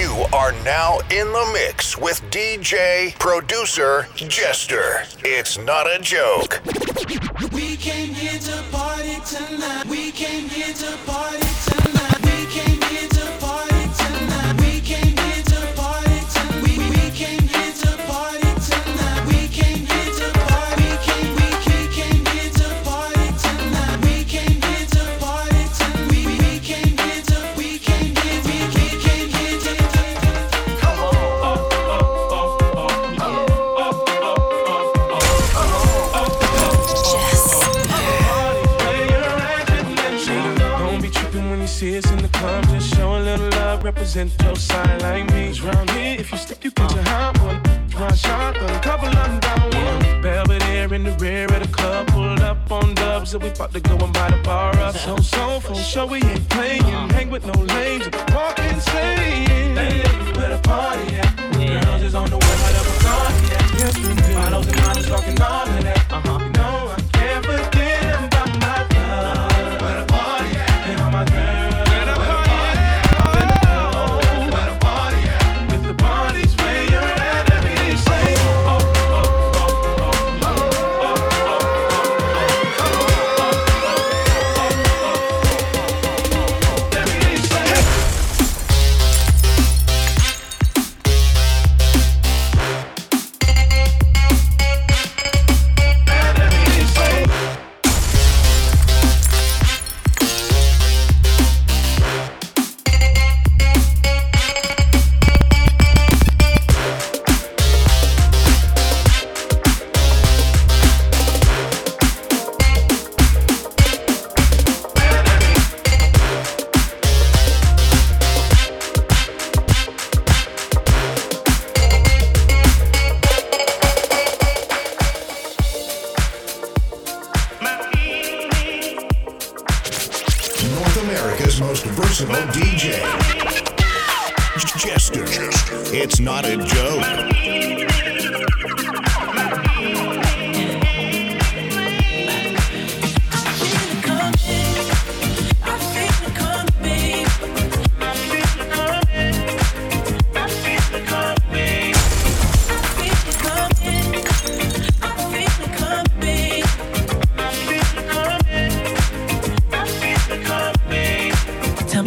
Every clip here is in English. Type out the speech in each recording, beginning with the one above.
You are now in the mix with DJ, producer, Jester. It's not a joke. We came here to party tonight. We came here to party tonight. Represent your side like me. Round here, if you step, you get your hot one. One shot, a couple of down one. Belvedere in the rear of the club, pulled up on dubs, and we about to go and buy the bar up. So, so, for sure, we ain't playing. Hang with no lames, walk insane. Hey, where the party at? Girls is on the way, but up a at. Yes, we do. Bottles and models talking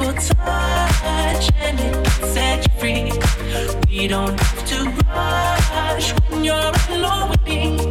simple touch and it set you free. We don't have to rush when you're alone with me.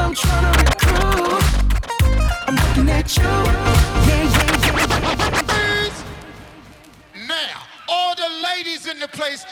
I'm trying to recruit. I'm looking at you. Yeah, yeah, yeah. Now, all the ladies in the place.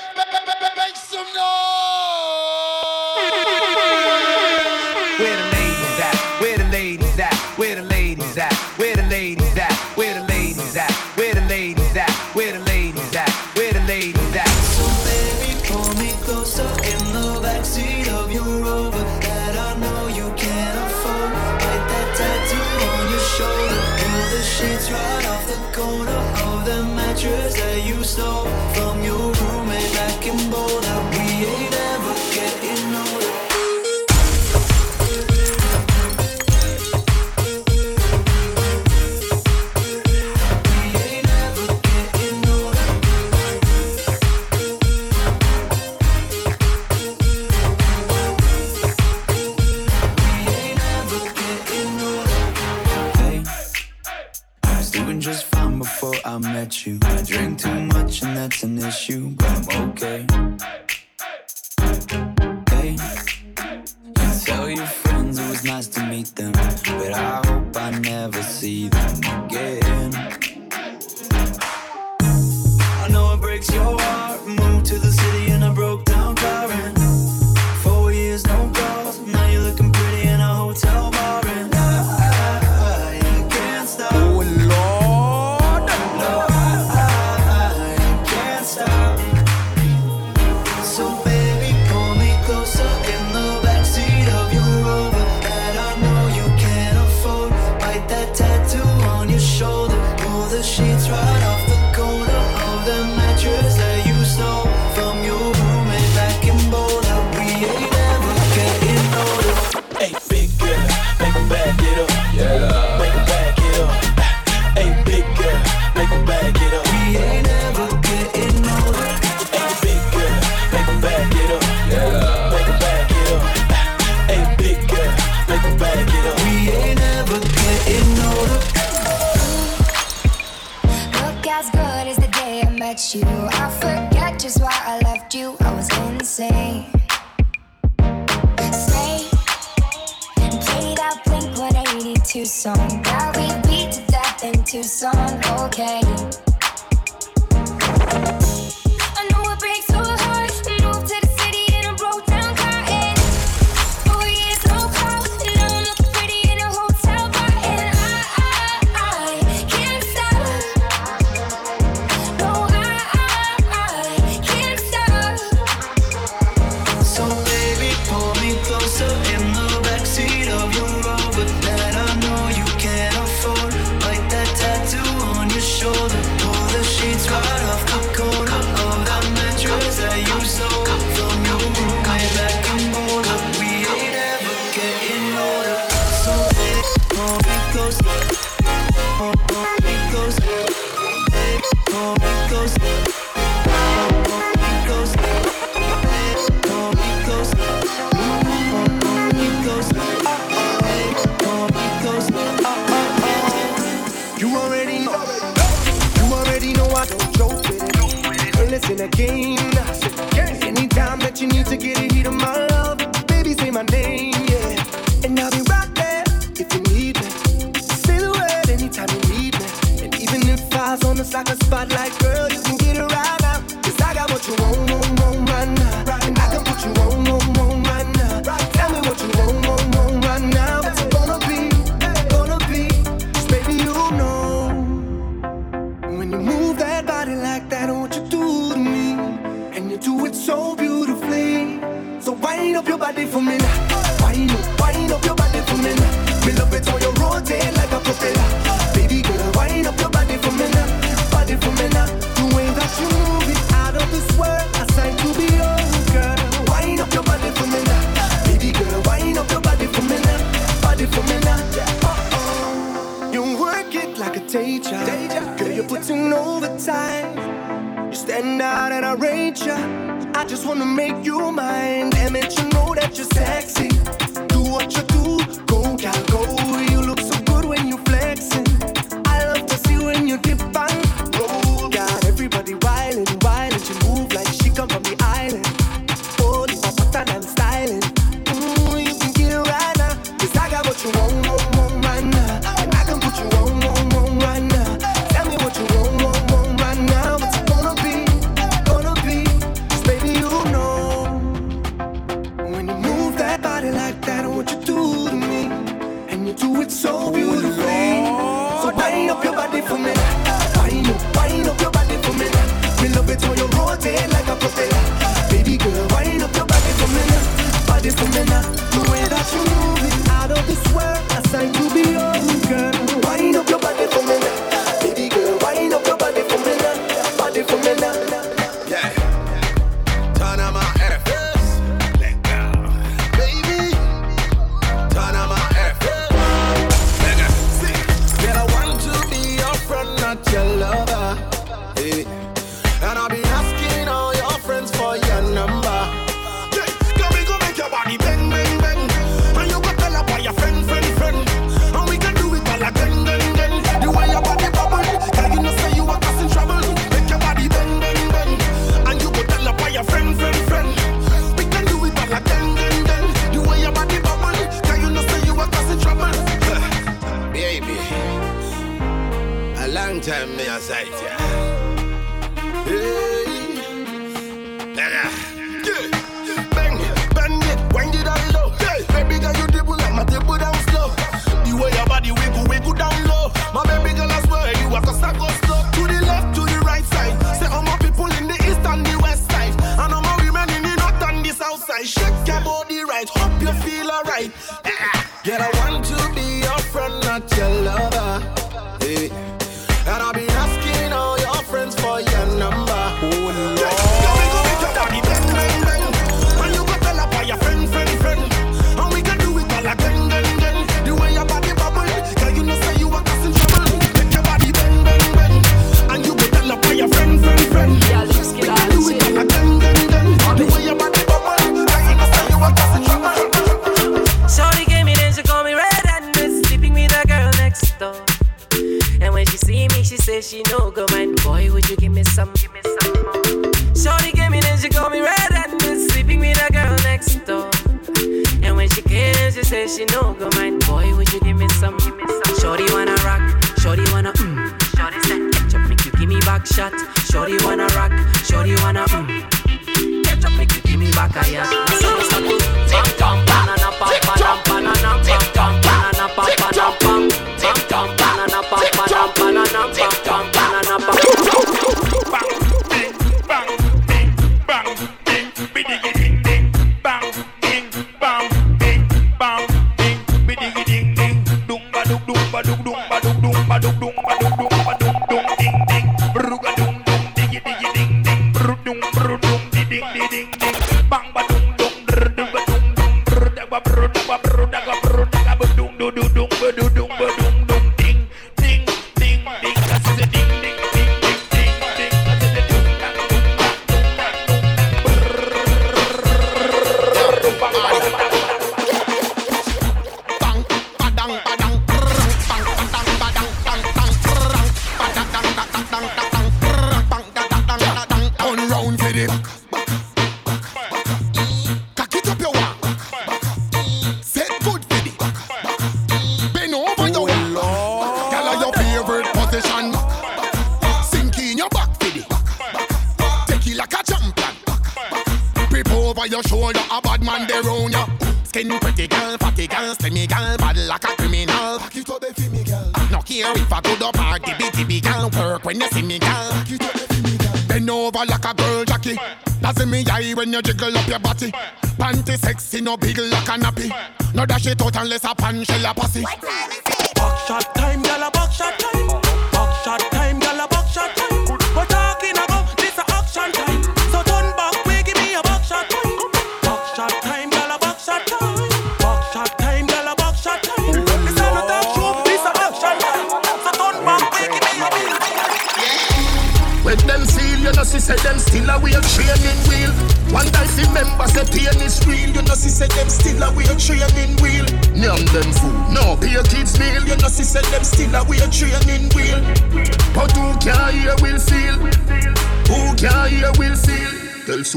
it out and let's a pan shell a pussy.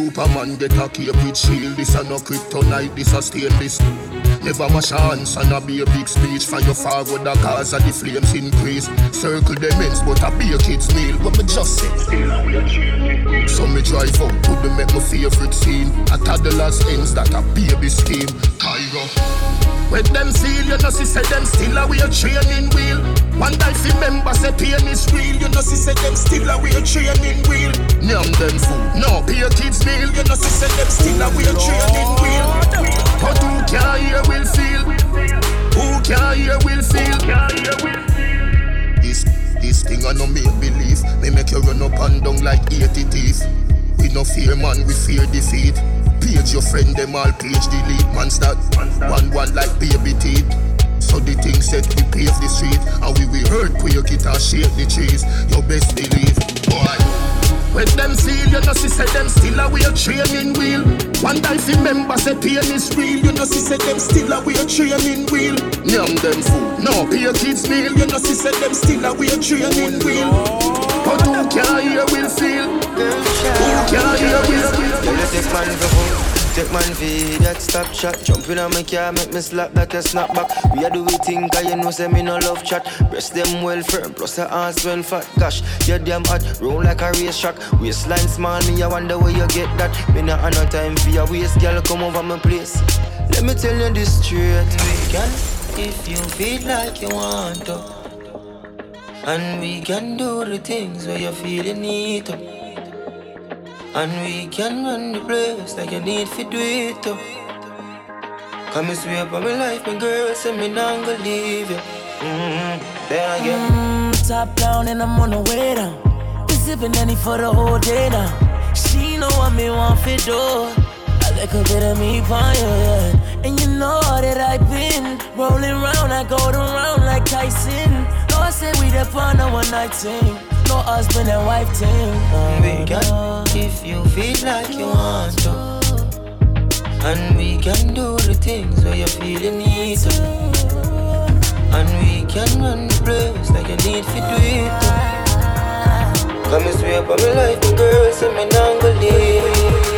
Superman get a cape with shield. This a no kryptonite, this a stainless. Never wash hands and a be a big speech for your forward the cause of the flames increase. Circle the ends, but a be a kid's meal. What me just say? still and we a chill. So me drive up to the make my favorite scene. A toddler's ends that a baby scheme. Tyro. When them seal, you know, see, say them still a we a training wheel. One time fi member say pain is real. You know see say them still a wheel training wheel. Nyam them fool. no pay kids meal. You know see say them still a wheel training wheel. But who can hear will feel? Who can hear will feel? This, this thing I no make believe. Me make you run up and down like 80 teeth. We no fear man, we fear defeat. Page your friend, them all page delete. Man start, one one like baby teeth. So the thing said we pave the street And we will quick it and shake the trees You best believe, boy when them feel, you know, she said them still a way training wheel. One time if remember say pain is real, you know, she said them still a way training wheel. Nyam them food, no pay your kids meal, you know, she said them still a way training wheel. But who can hear will feel? Who can hear will feel? Take man feed that stop chat. Jumping on my car make me slap that a snap back We a do we think cause you know say me no love chat. Breast them well firm plus the ass well fat. Gosh, you damn hot, roll like a race track. Waistline small, me I wonder where you get that. Me not have no time for your waist, girl come over my place. Let me tell you this straight. We can, if you feel like you want to. And we can do the things where you feel you need to and we can run the place like you need to do it too. Come and swear by my life, my girl, say me not gonna leave you. Mm-hmm. Then again. Mm, top down and I'm on the way down. We sipping any for the whole day now. She know what me want for do. I like a bit of me fire, yeah. And you know that I've been rolling round, I go around like Tyson. No, I say we the fun of one night thing no husband and wife thing. we can, if you feel like you want to. And we can do the things where you feel you need to. And we can run the place like you need to do it. Come and sweep up my life, my girl, say me not gonna leave.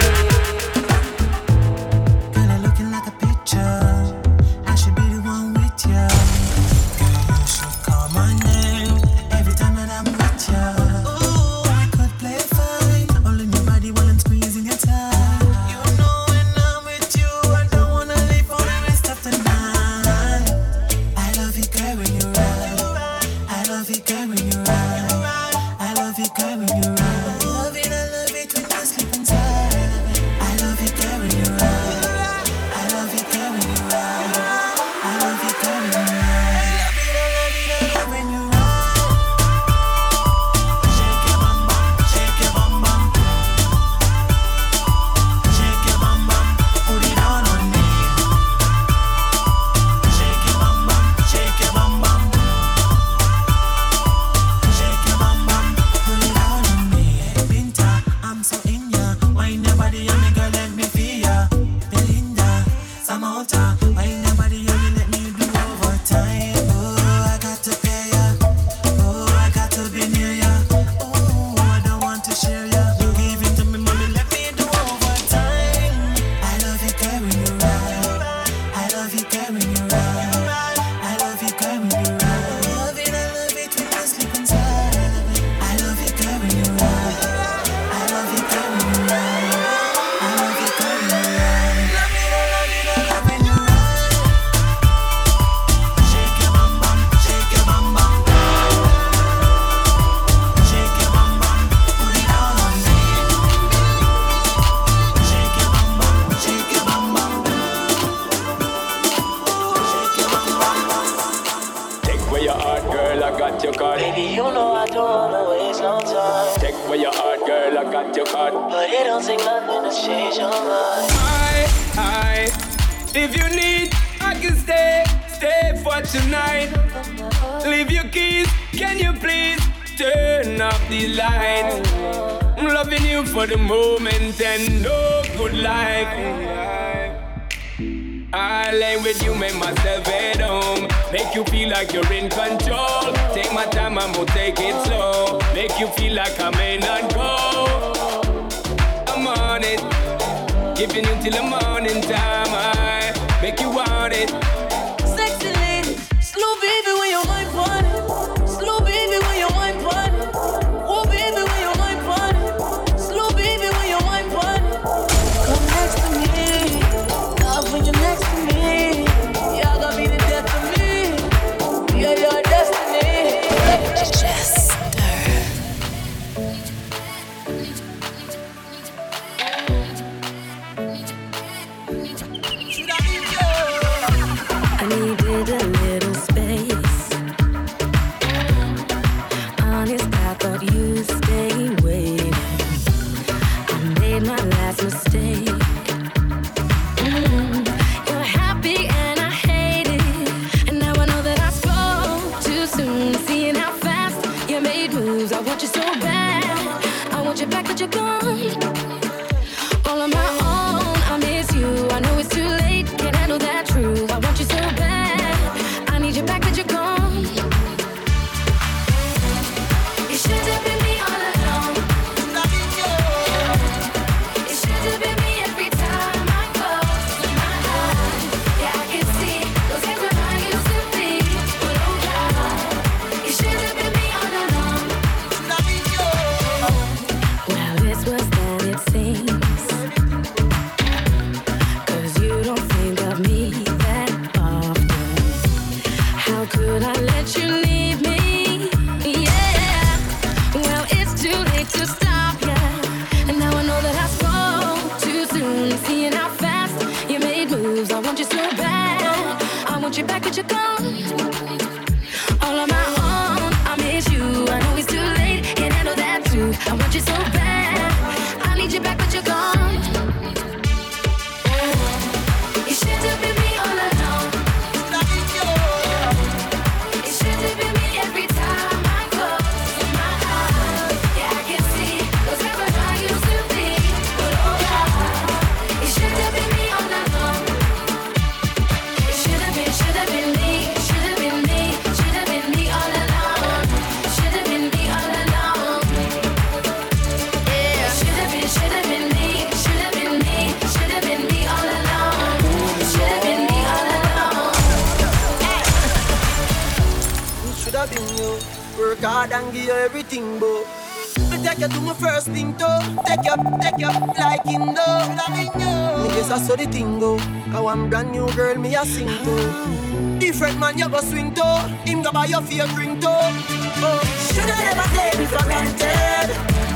A sing to. Different man you go swing to. Him go buy your favorite ring to. Oh, shoulda never take me for granted.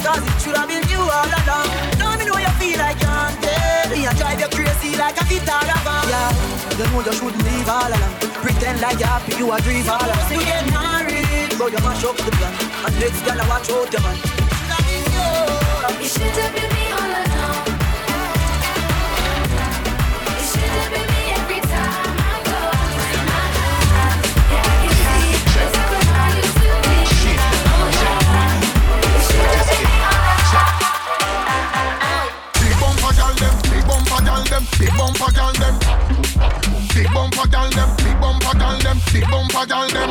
Cause it should have been you all along. Now me know you feel like you're haunted. Me a drive you crazy like a guitar avant. Yeah, you know you shouldn't leave all along. Pretend like you're happy, you a dream all along. You get married, but you mash up the plan. And next girl I watch out your man. You should have been me bumper gal them. Big bumper gal them, big bumper gal them, big bumper gal them.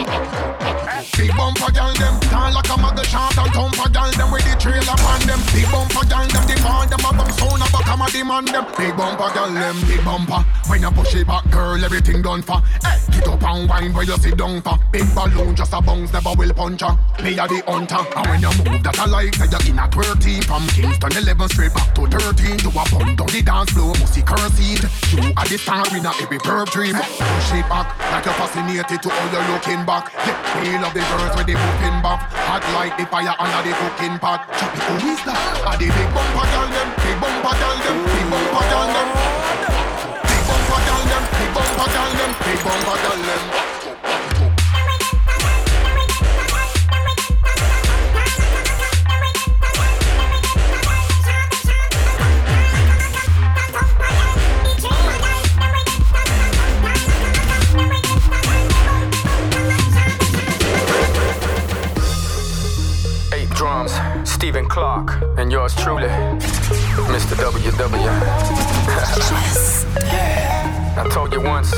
Big bumper gal them, down like a mother shot and thumper gal them with the trailer on them. Big bumper gal them, demand them a bum sound a back a demand them. Big bumper gal them, big bumper. When you push it back, girl, everything done for. Hey, get up and wine where you sit down for. Big balloon just a bounce, never will puncher. Me a the hunter, and when you move that I like, say you in a 13 from Kingston 11 straight back to 13. You a bum down the dance floor, must see curse it. You are the star in a every perp dream. Push it back, like you're fascinated to all you're looking back. Yeah, we love the girls with the moving back. Hot like the fire under the cooking pot. Chupi, who is that? Are the big bumper girl them? Big bumper girl them? Big bumper girl them? Them? Big bumper girl them? Eight drums, Stephen Clark, and yours truly, Mr. WW. I told you once,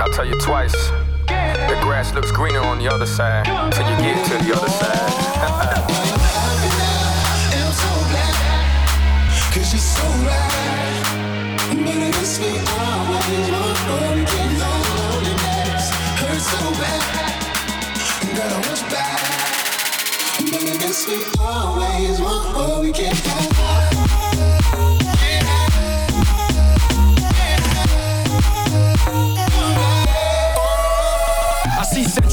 I'll tell you twice. The grass looks greener on the other side till you get to the other side. Cause you're so right. But it makes me always more to get loneliness. Hurts so bad, I was bad. But it makes me always more we can't have.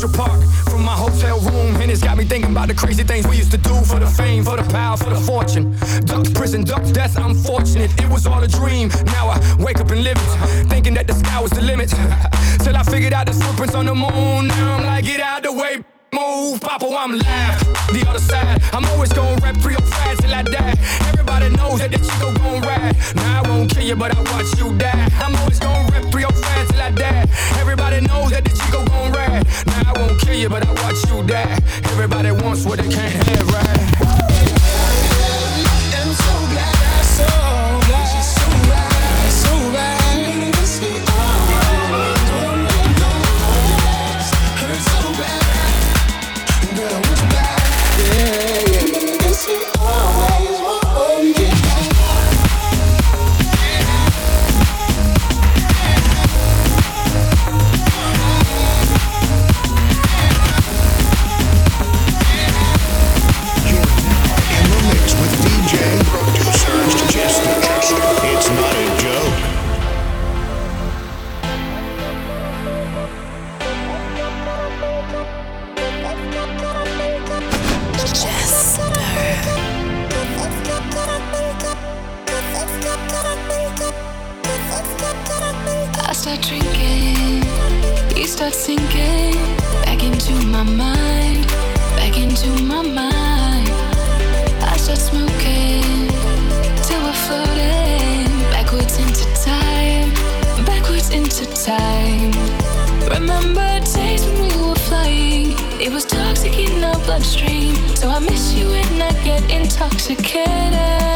Central Park from my hotel room, and it's got me thinking about the crazy things we used to do for the fame, for the power, for the fortune. Ducked prison, ducked death, I'm fortunate. It was all a dream. Now I wake up and live it, thinking that the sky was the limit. Till I figured out the footprints on the moon. Now I'm like, get out the way. Move, Papa, I'm live. The other side, I'm always gonna rap for your pride till I die. Everybody knows that the chico gon' ride. Now I won't kill you, but I watch you die. I'm always gonna rap for your pride till I die. Everybody knows that the chico gon' ride. Now I won't kill you, but I watch you die. Everybody wants what they can't have, right? Start drinking, you start sinking back into my mind, back into my mind. I start smoking till we're floating backwards into time, backwards into time. Remember days when we were flying, it was toxic in our bloodstream. So I miss you and I get intoxicated.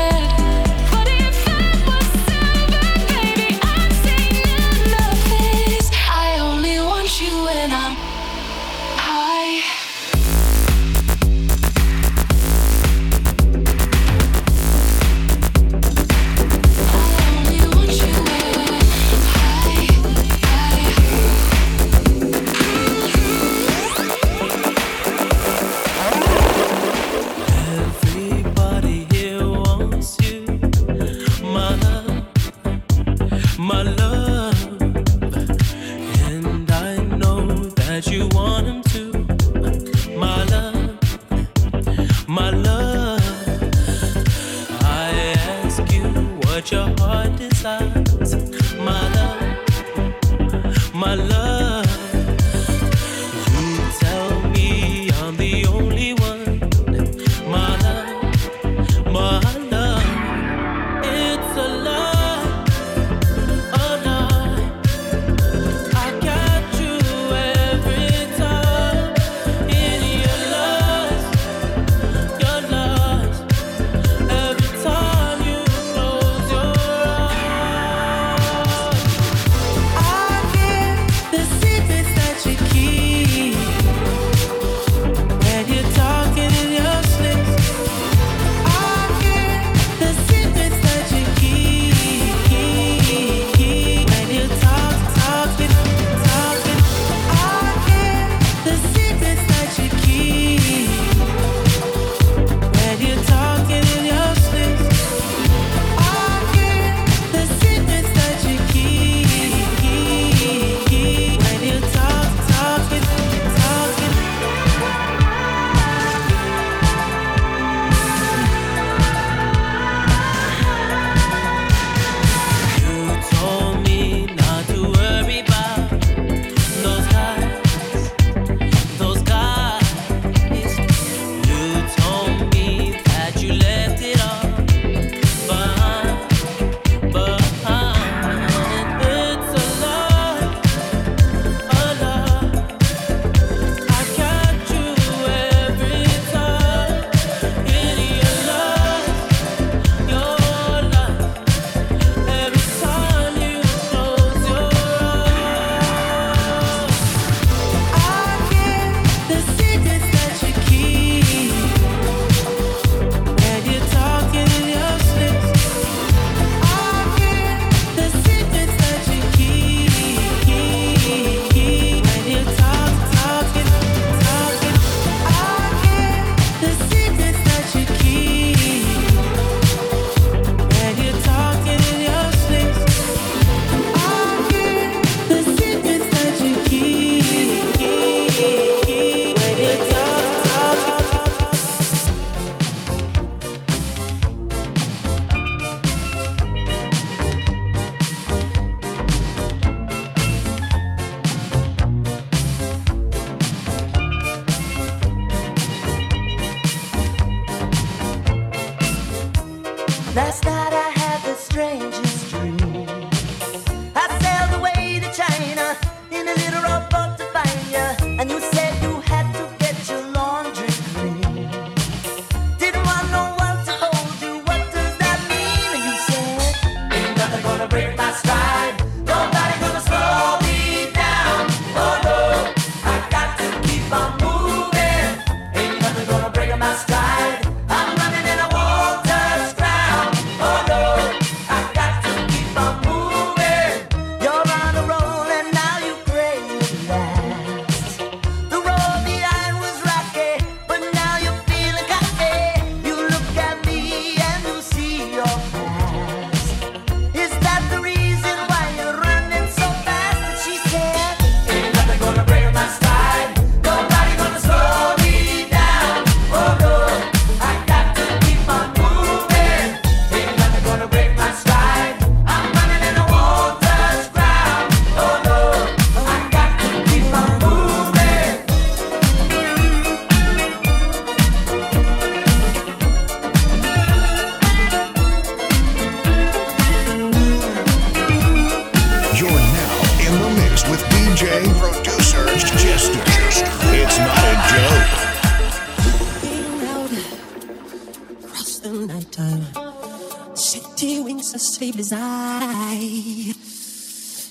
the nighttime. City wings are safe as I.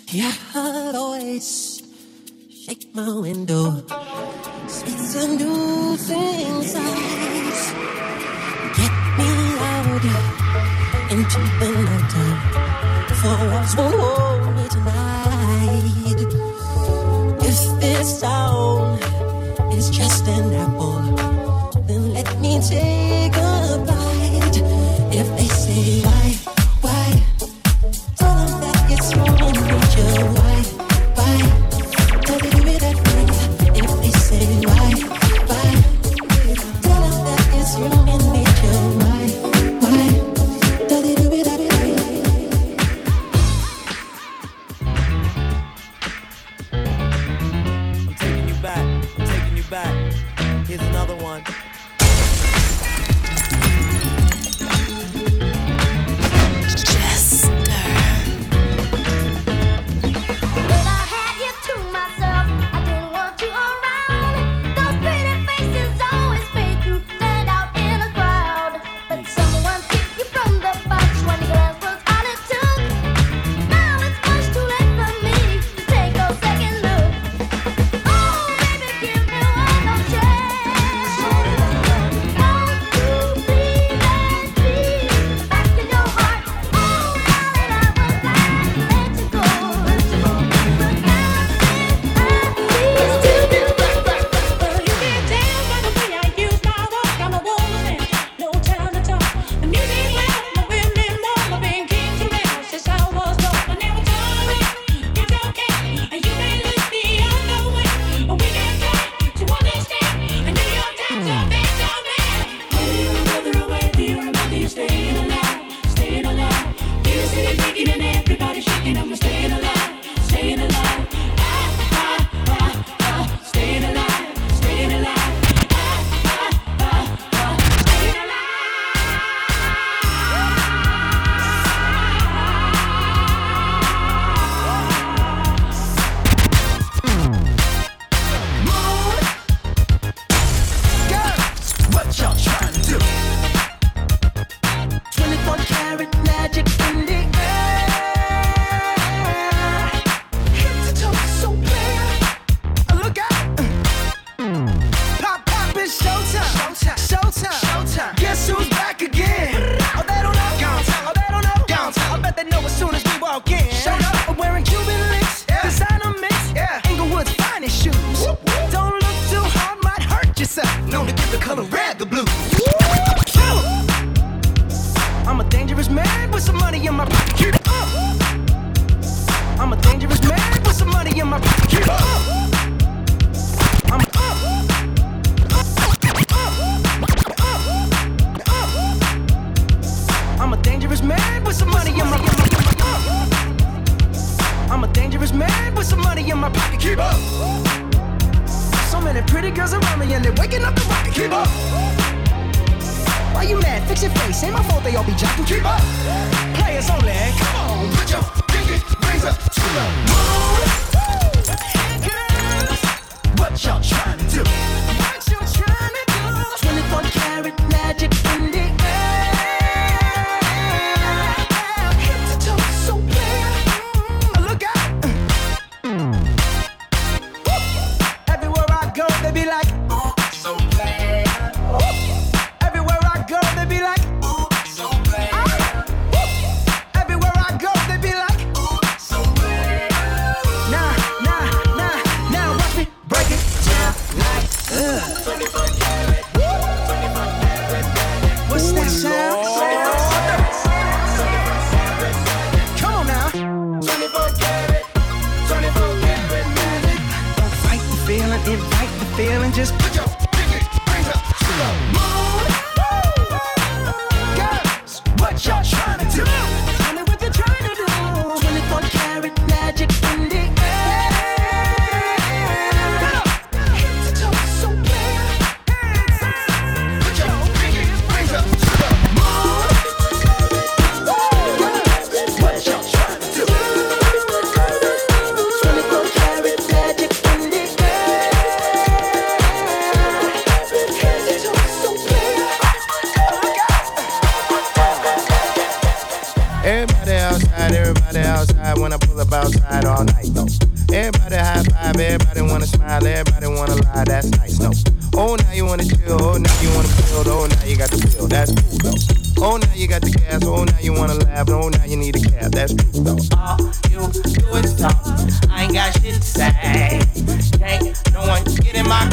Yeah, always shake my window. See some new things. Get me out into the nighttime. won't hold.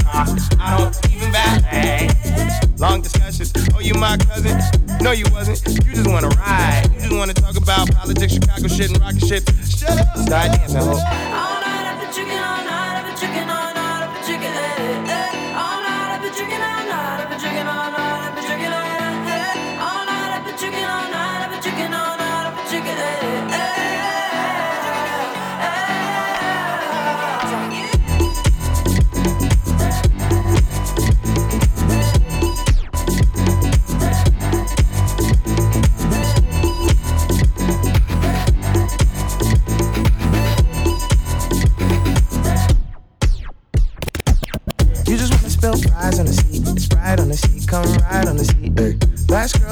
I don't even valet. Long discussions. Oh, you my cousin? No, you wasn't. You just wanna ride. You just wanna talk about politics, Chicago shit, and rocket shit. Shut up. Start dancing, ho. You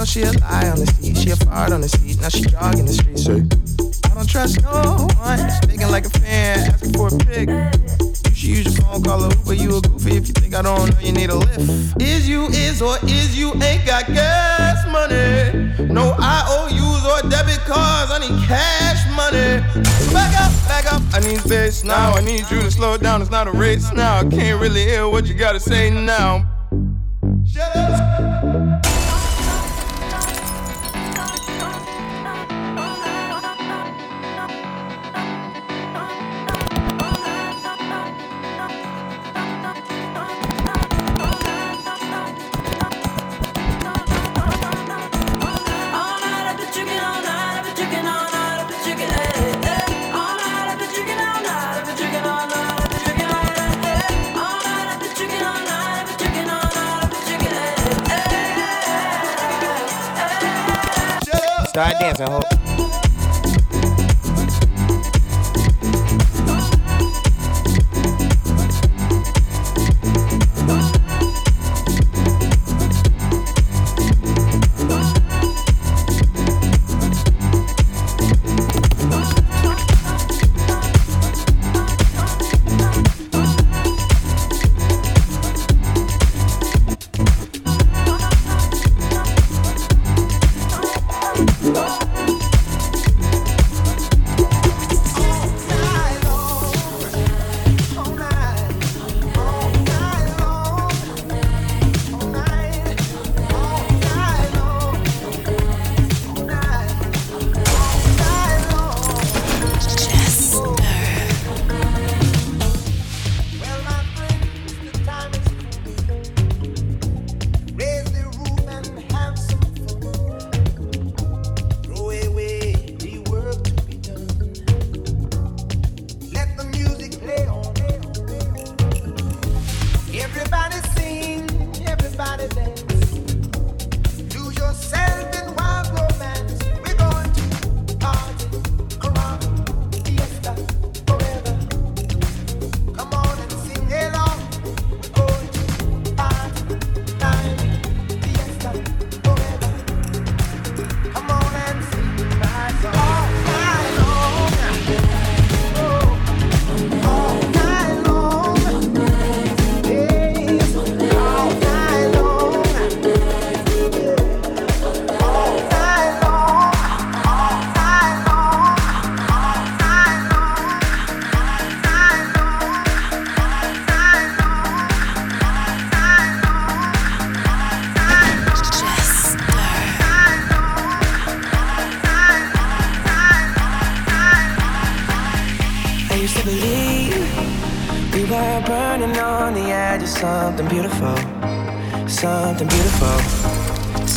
Girl, she a lie on the seat, she a fart on the seat, now she jogging the streets. Ay. I don't trust no one, thinking like a fan, asking for a pic. You should use your phone, call a Uber, you a goofy if you think I don't know you need a lift. Is you is or is you ain't got gas money? No IOUs or debit cards, I need cash money. Back up, back up, I need space now. I need you to slow down, it's not a race now. I can't really hear what you gotta say now. Shut up.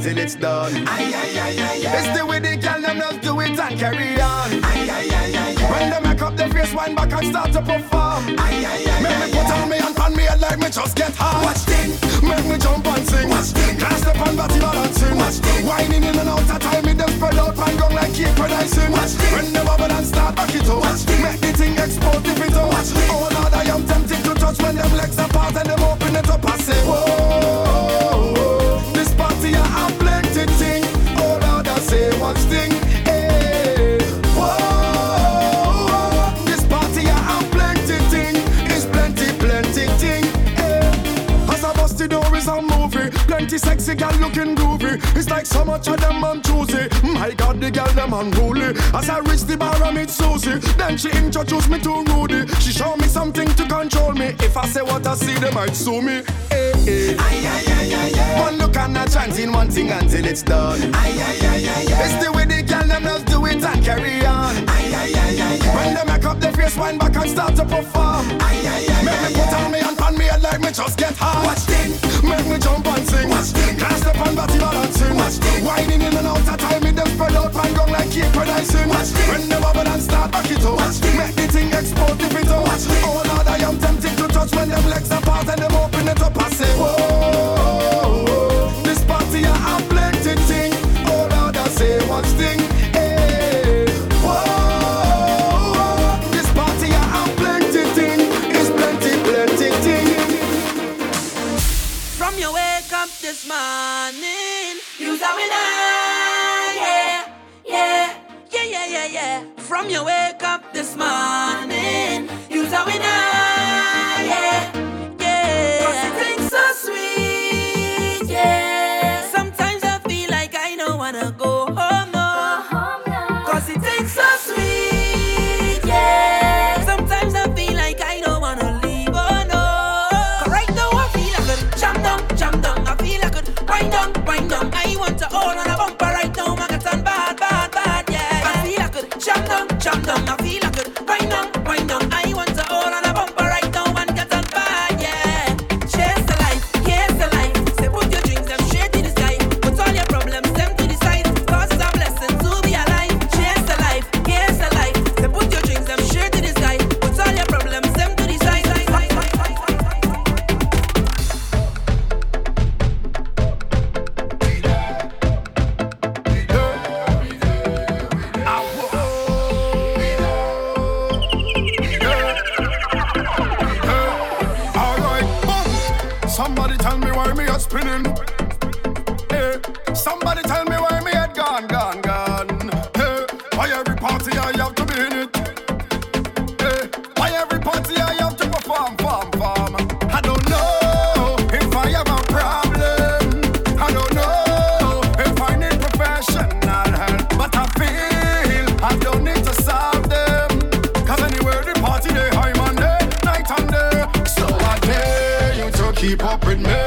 Until it's done. Aye, aye, aye, aye, aye. It's the way the girl them just do it and carry on. Aye, aye, aye, aye, aye. When they make up their face, wind back and start to perform. Aye, aye, aye, Make me put on me and pan me head like me just get hard. Watch thing. Make me jump and sing. Watch thing. Can't step on body balancing. Watch thing. Whining in and out of time, me them spread out and gong like cake when I sing. Watch thing. When they bubble and start back it up. Watch thing. Make the thing explode if it out. Watch thing. Oh Lord, I am tempted to touch when them legs apart Plenty sexy gal looking groovy. It's like so much of them I'm choosy. My God, the gal them unruly. As I reach the bar, I meet Susie. Then she introduced me to Rudy. She show me something to control me. If I say what I see, they might sue me. Eh, eh. Hey, hey. Aye, aye, aye, aye, aye. One look and a chanting one thing until it's done. Aye, aye, aye, aye, aye. It's the way the gal them just do it and carry on. Aye, aye, aye, aye, aye. When they make up their face, wind back and start to perform. Aye, aye, aye, Make me put on me and pan me like me just get hard. Watch thing. Make me jump and sing. Watch thing. Can't step on body balancing. Watch thing. Whining in and out of time, me them spread out and gong like when I. Watch thing. When they bubble and start back it up. Watch thing. Make the thing explode if it out. Watch thing. Oh Lord, I am tempted to touch when them legs apart and them open it up. I say, whoa, From your wake up this morning, keep up with me.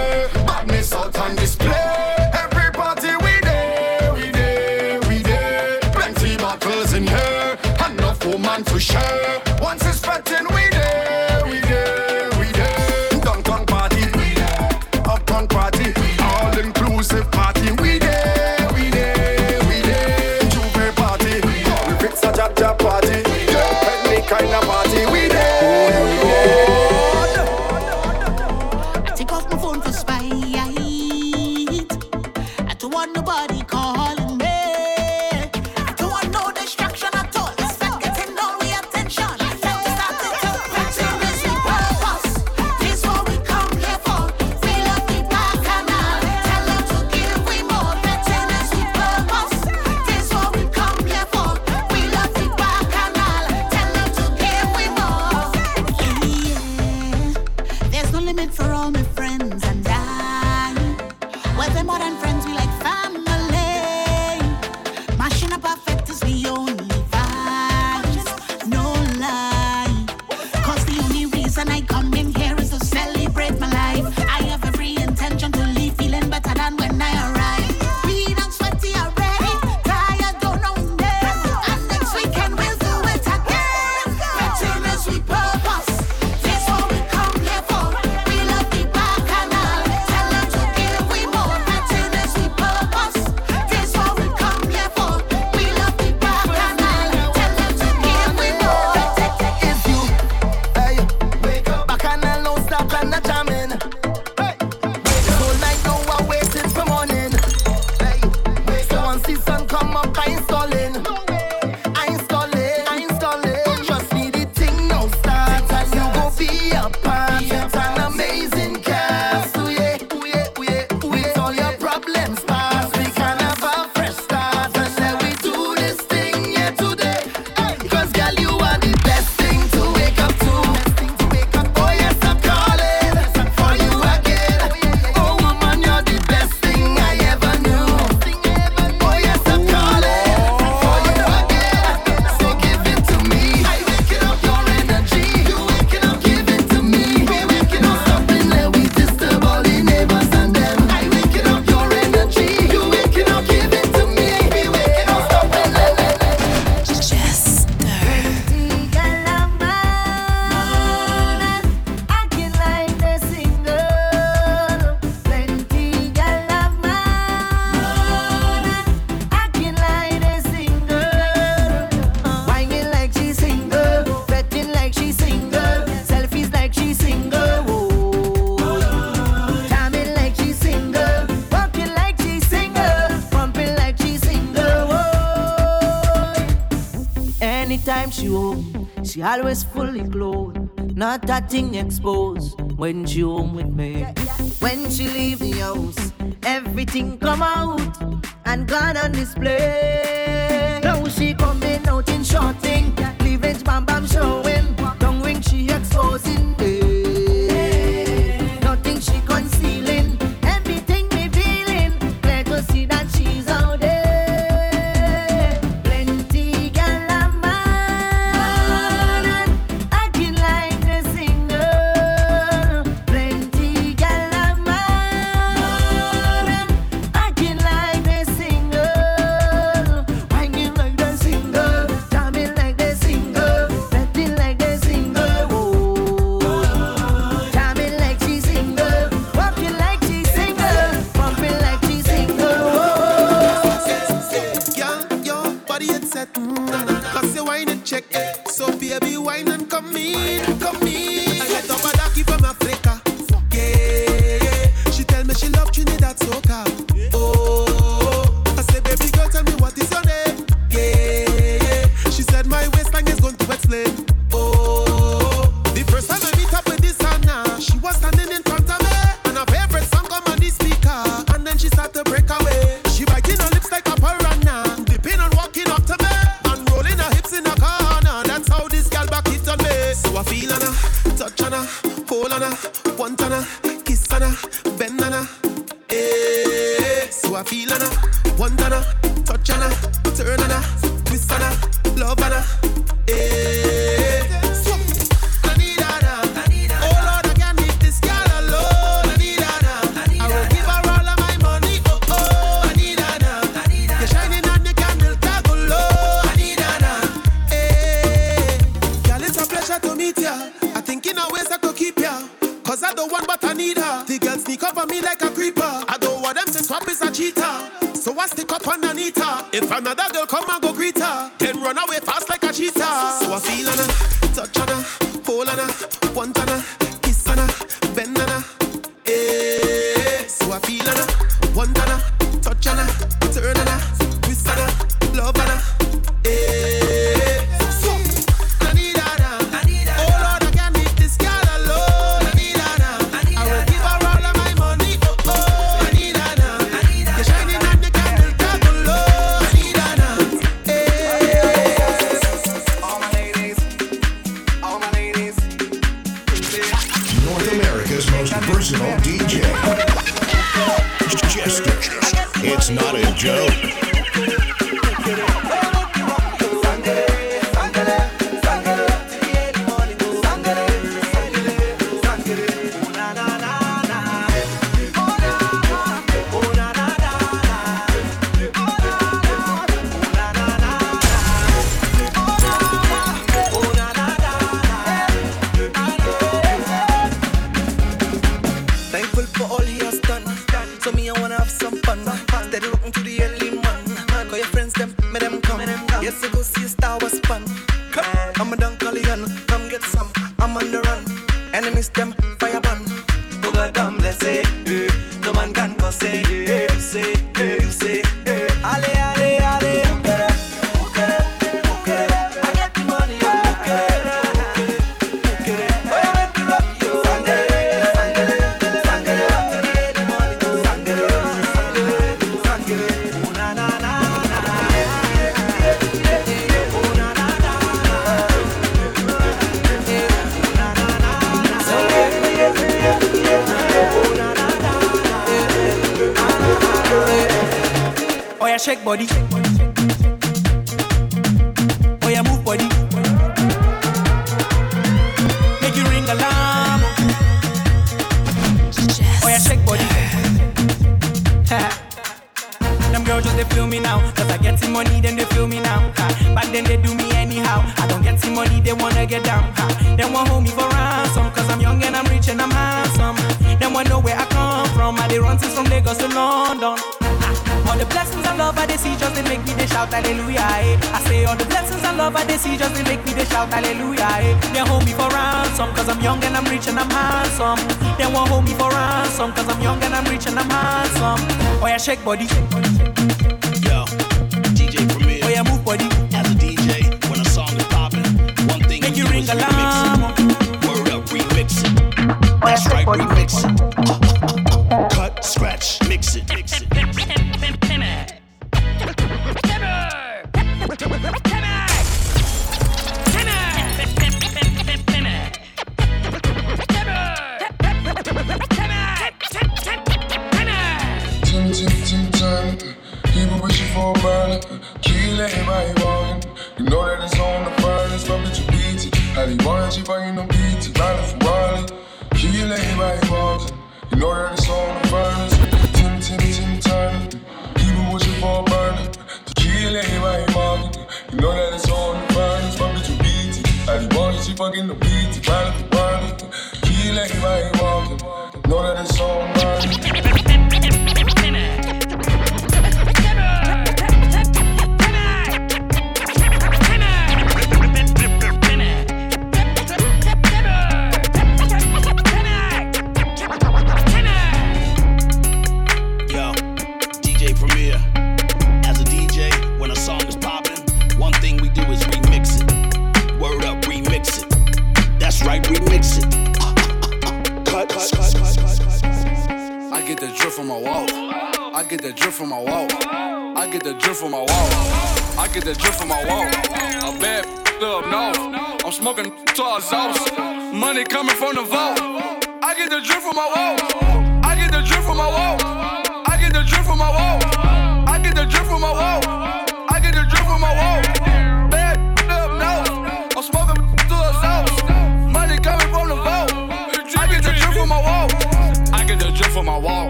she home, she always fully clothed, not that thing exposed. When she home with me, when she leave the house, everything come out and gone on display. Now she coming out in shorting. love man go greet her, then run away fast like a cheetah. So I feel on her, touch on her, pull on her, want on her.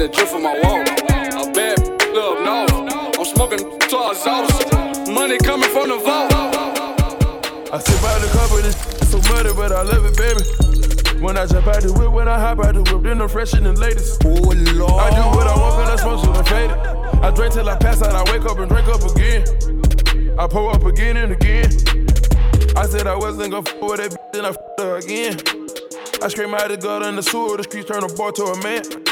I get the drip from my wall. A bad up north. I'm smoking to our sauce. Money coming from the vault. I sit by the cup of this so muddy, but I love it, baby. When I jump out the whip, when I hop out the whip, then I'm fresh and the latest. Oh Lord. I do what I want, cause I smoke till I'm faded. I drink till I pass out, I wake up and drink up again. I pull up again and again. I said I wasn't gonna f with that bitch, and I f her again. I scream out the gut in the sewer, the streets turn a boy to a man.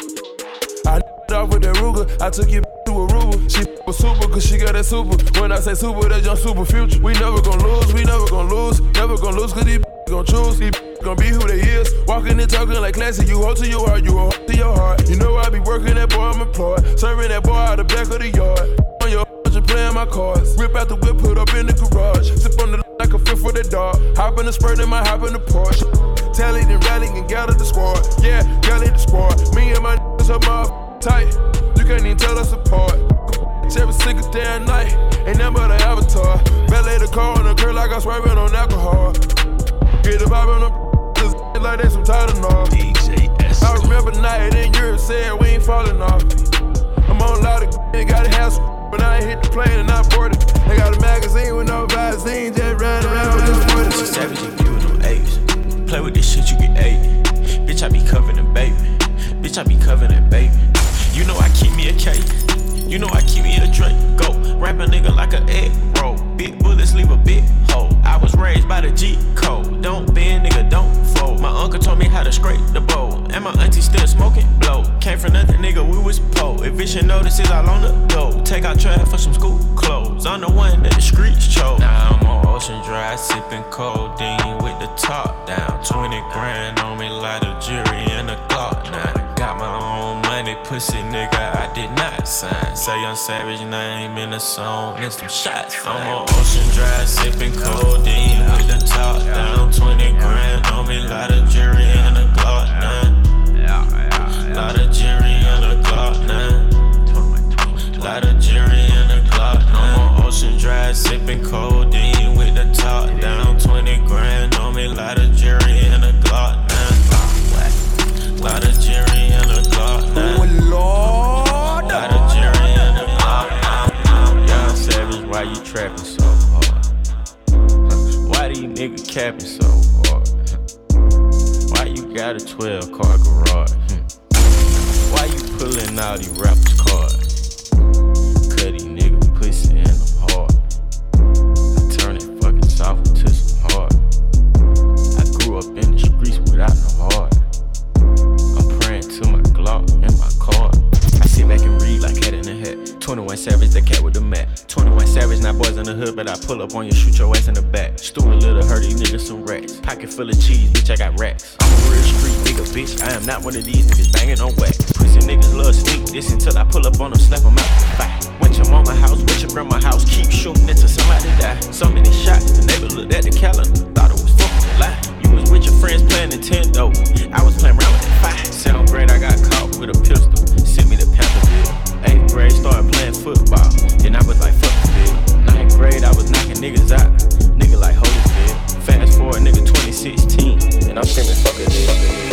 Off with that Ruger, I took you to a Aruba. She was super, cause she got that super. When I say super, that's your super future. We never gon' lose, we never gon' lose, never gon' lose, cause these gon' choose. These gon' be who they is. Walking and talking like classy, you hold to your heart, you hold to your heart. You know I be working that boy, I'm employed. Serving that boy out the back of the yard. On your just playing my cards. Rip out the whip, put up in the garage. Sip on the like a fifth for the dog. Hop in the spurt, and my hop in the Porsche. Tally then rally and gather the squad. Yeah, gather the squad. Me and my are my tight. You can't even tell us apart. Every single day and night, ain't nothing but an avatar. Valet the car on the curb like I'm swerving on alcohol. Get the vibe on the just like they some Tylenol. DJ I remember night in Europe saying we ain't falling off. I'm on a lot of and got a house, but I hit the plane and I boarded. They got a magazine with no Vaseline, just riding around with this 40. Savage and you them apes. Play with this shit, you get eight. Bitch, I be covered in baby. Bitch, I be covered in baby. You know I keep me a cake. You know I keep me a drink. Go wrap a nigga like a egg roll. Big bullets leave a big hole. I was raised by the G code. Don't bend, nigga, don't fold. My uncle told me how to scrape the bowl. And my auntie still smoking blow. Came from nothing, nigga, we was po. Eviction notices all on the door. Take out trash for some school clothes. I'm the one that the streets chose. Now I'm on Ocean Drive, sipping codeine with the top down. 20 grand on me, light a jury and a pussy nigga, I did not sign. Say young savage name in the song, and some shots. I'm on Ocean Drive, sipping codeine with the top down. 20 grand on me, light a jury and a Glock now. Lot of jury and a Glock now. Lot of jury and a Glock now. I'm on Ocean Drive, sipping codeine with the top down. 20 grand on me, lot of jury and a Glock now. Lot of trapping so hard? Why these niggas capping so hard? Why you got a 12 car garage? Hmm. Why you pulling out these rappers' cards? pull up on you, shoot your ass in the back. Stuart Little, hurt, these niggas some racks. Pocket full of cheese, bitch, I got racks. I'm a real street nigga, bitch. I am not one of these niggas banging on wax. Pussy niggas love sneak this until I pull up on them, slap them out. Bye. Went your mama house, went your grandma house, keep shooting until somebody die. So many shots, the neighbor looked at the calendar, thought it was fucking lie. You was with your friends playing Nintendo, I was playing around with that fire. Sound great, I got caught with a pistol, sent me to Pantherville. Eighth grade, started playing football niggas out. Nigga like Holyfield. Fast forward, nigga 2016. And I'm screaming, fuck it.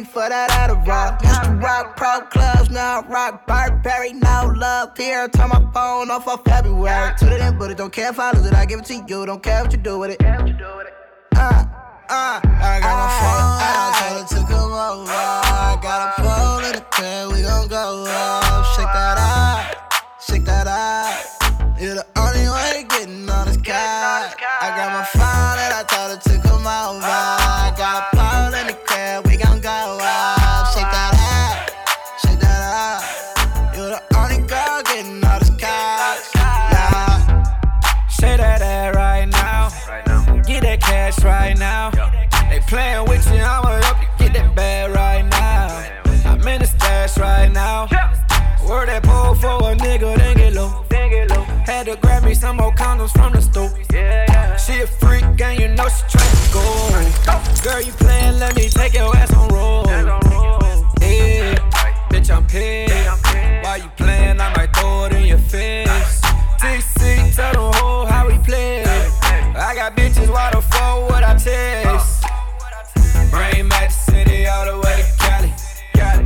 Me for that Adderall. Used to rock pro clubs, now I rock Burberry, no love here. Turn my phone off for February. Put it in, but it don't care if I lose it. I give it to you, don't care what you do with it. Uh, uh, I got my phone, I told her to come over. I got a phone in the crib, we gon' go up. Shake that out, shake that out. You're the only one getting all this cash. I got my phone and I told condoms from the store. She a freak and you know she tryna go. Girl, you playing, let me take your ass on roll. Yeah, bitch, I'm pissed. Why you playing? I might throw it in your face. TC, tell the whole how we play. I got bitches, why the fuck would I chase? Brain back the city all the way to Cali.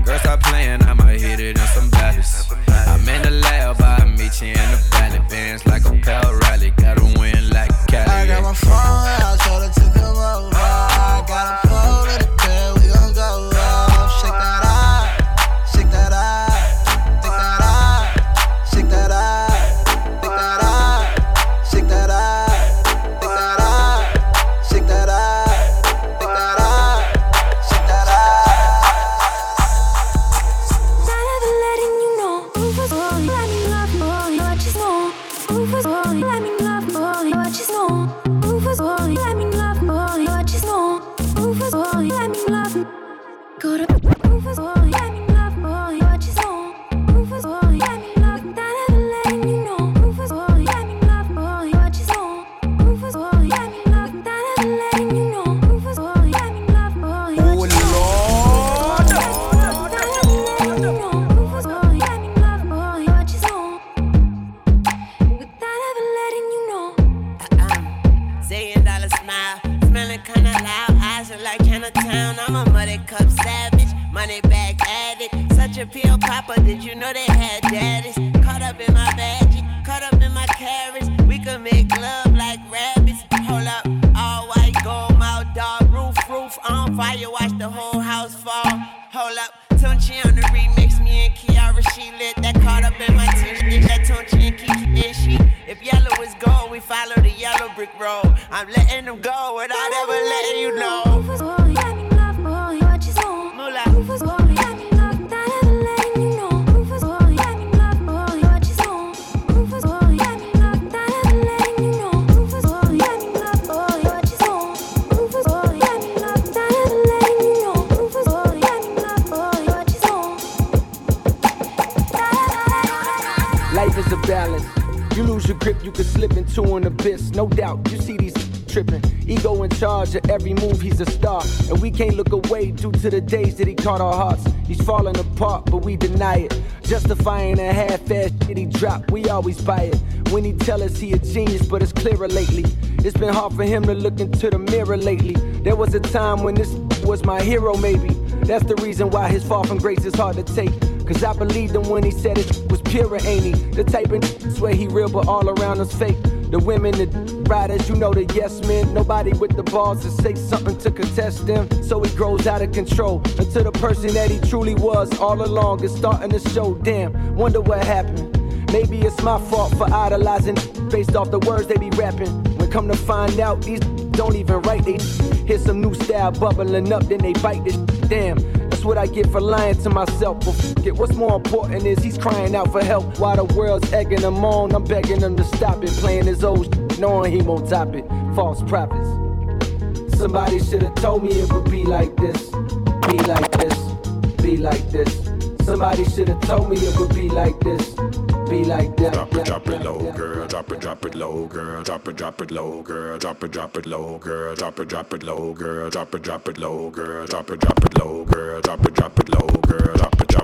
Girl, stop playing, I might hit it in some valleys. I'm in the lab, I meet you in the valley. Bands like a pal tell us he a genius, but it's clearer lately. It's been hard for him to look into the mirror lately. There was a time when this was my hero, maybe. That's the reason why his fall from grace is hard to take. Cause I believed him when he said it was pure, ain't he? The type of swear he real, but all around us fake. The women, the riders, you know the yes men. Nobody with the balls to say something to contest them. So he grows out of control until the person that he truly was all along is starting to show. Damn, wonder what happened. Maybe it's my fault for idolizing based off the words they be rapping. When come to find out, these don't even write. They hear some new style bubbling up, then they bite this. Damn, that's what I get for lying to myself. But fuck it, what's more important is he's crying out for help while the world's egging him on. I'm begging him to stop it, playing his old knowing he won't top it. False prophets. Somebody should have told me it would be like this, be like this, be like this. Somebody should have told me it would be like this be like that. Drop it, drop it low, girl. Drop it, drop it low, girl. Drop it, drop it low, girl. Drop it, drop it low, girl. Drop it, drop it low, girl. Drop it, drop it low, girl. Drop it, drop it low, girl. Drop it, drop it low, girl. Drop it, drop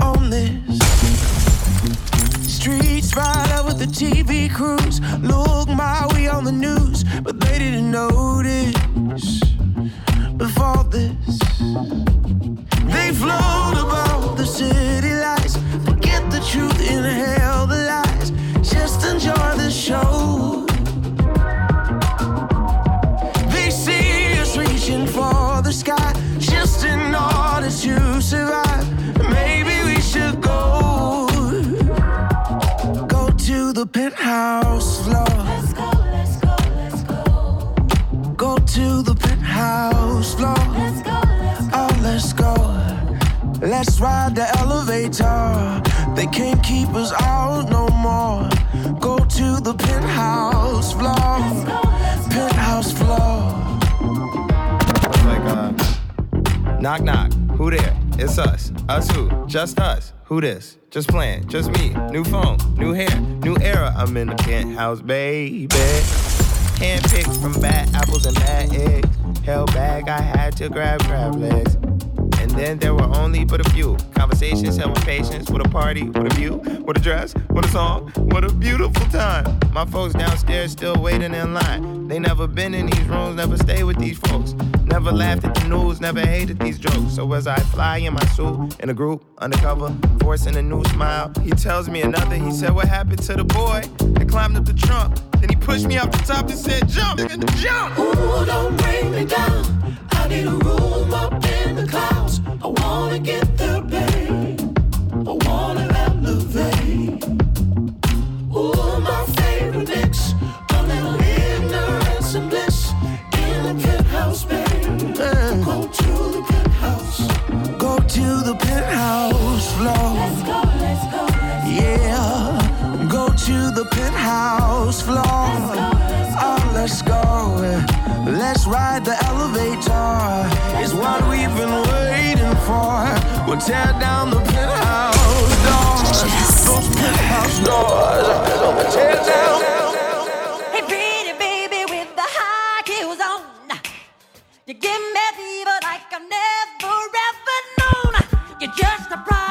on this? Streets right up with the TV crews. Look my way on the news, but they didn't notice before this. They float about the city lights, forget the truth, inhale the lies. Just enjoy the show. Penthouse floor. Let's go, let's go, let's go. Go to the penthouse floor. Let's go, let's go. Oh, let's go. Let's ride the elevator. They can't keep us out no more. Go to the penthouse floor. Penthouse floor. Like, uh, knock, knock. Who there? It's us. Us who? Just us. Who this? Just playing. Just me. New phone. New hair. New era. I'm in the penthouse, baby. Handpicked from bad apples and bad eggs. Held back, I had to grab crab legs. Then there were only but a few conversations held with patience, with a party, with a view, with a dress, with a song, what a beautiful time. My folks downstairs still waiting in line. They never been in these rooms, never stay with these folks. Never laughed at the news, never hated these jokes. So as I fly in my suit, in a group, undercover, forcing a new smile, he tells me another. He said, What happened to the boy that climbed up the trunk? Then he pushed me off the top and said, Jump, nigga, jump! Ooh, don't bring me down. I need a room up in the clouds. I wanna get there, babe. I wanna elevate for will tear down the penthouse doors. Those penthouse doors will tear down. Hey, pretty baby with the high heels on, you give me fever like I've never ever known. You're just a problem.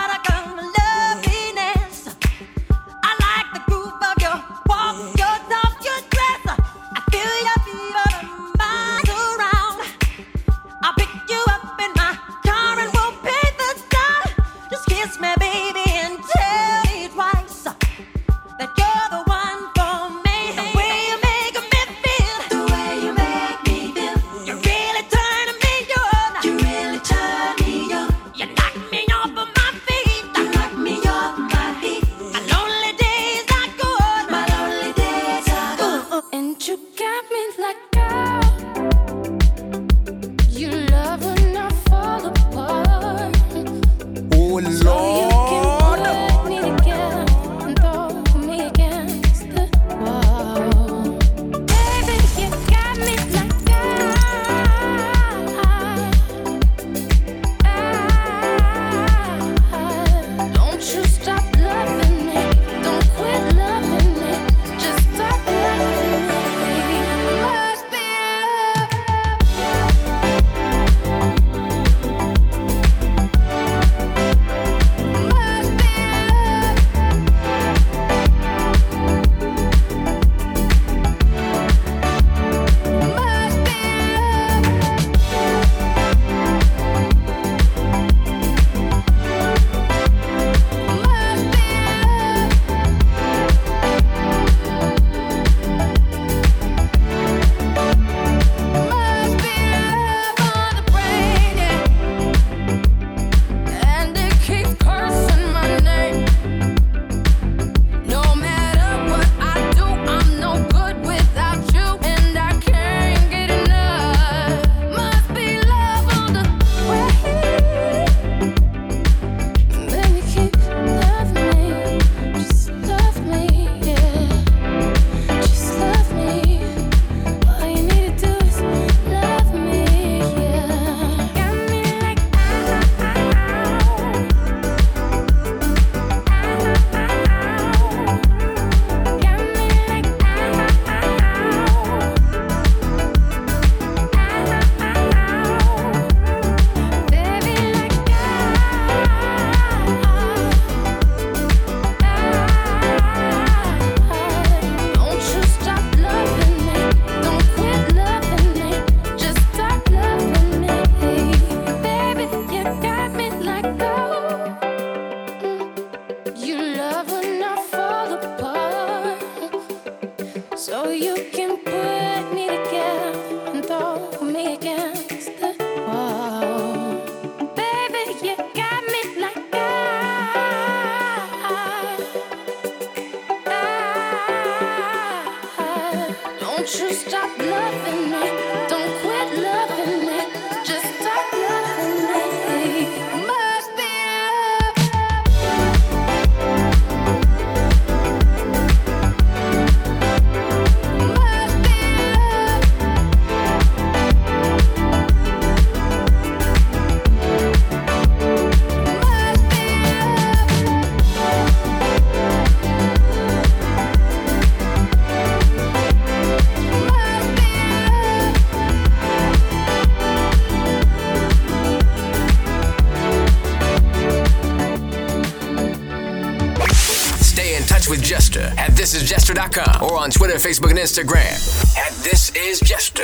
jester.com or on Twitter, Facebook, and Instagram at This Is Jester.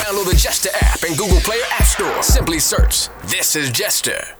Download the Jester app in Google Play or App Store. Simply search This Is Jester.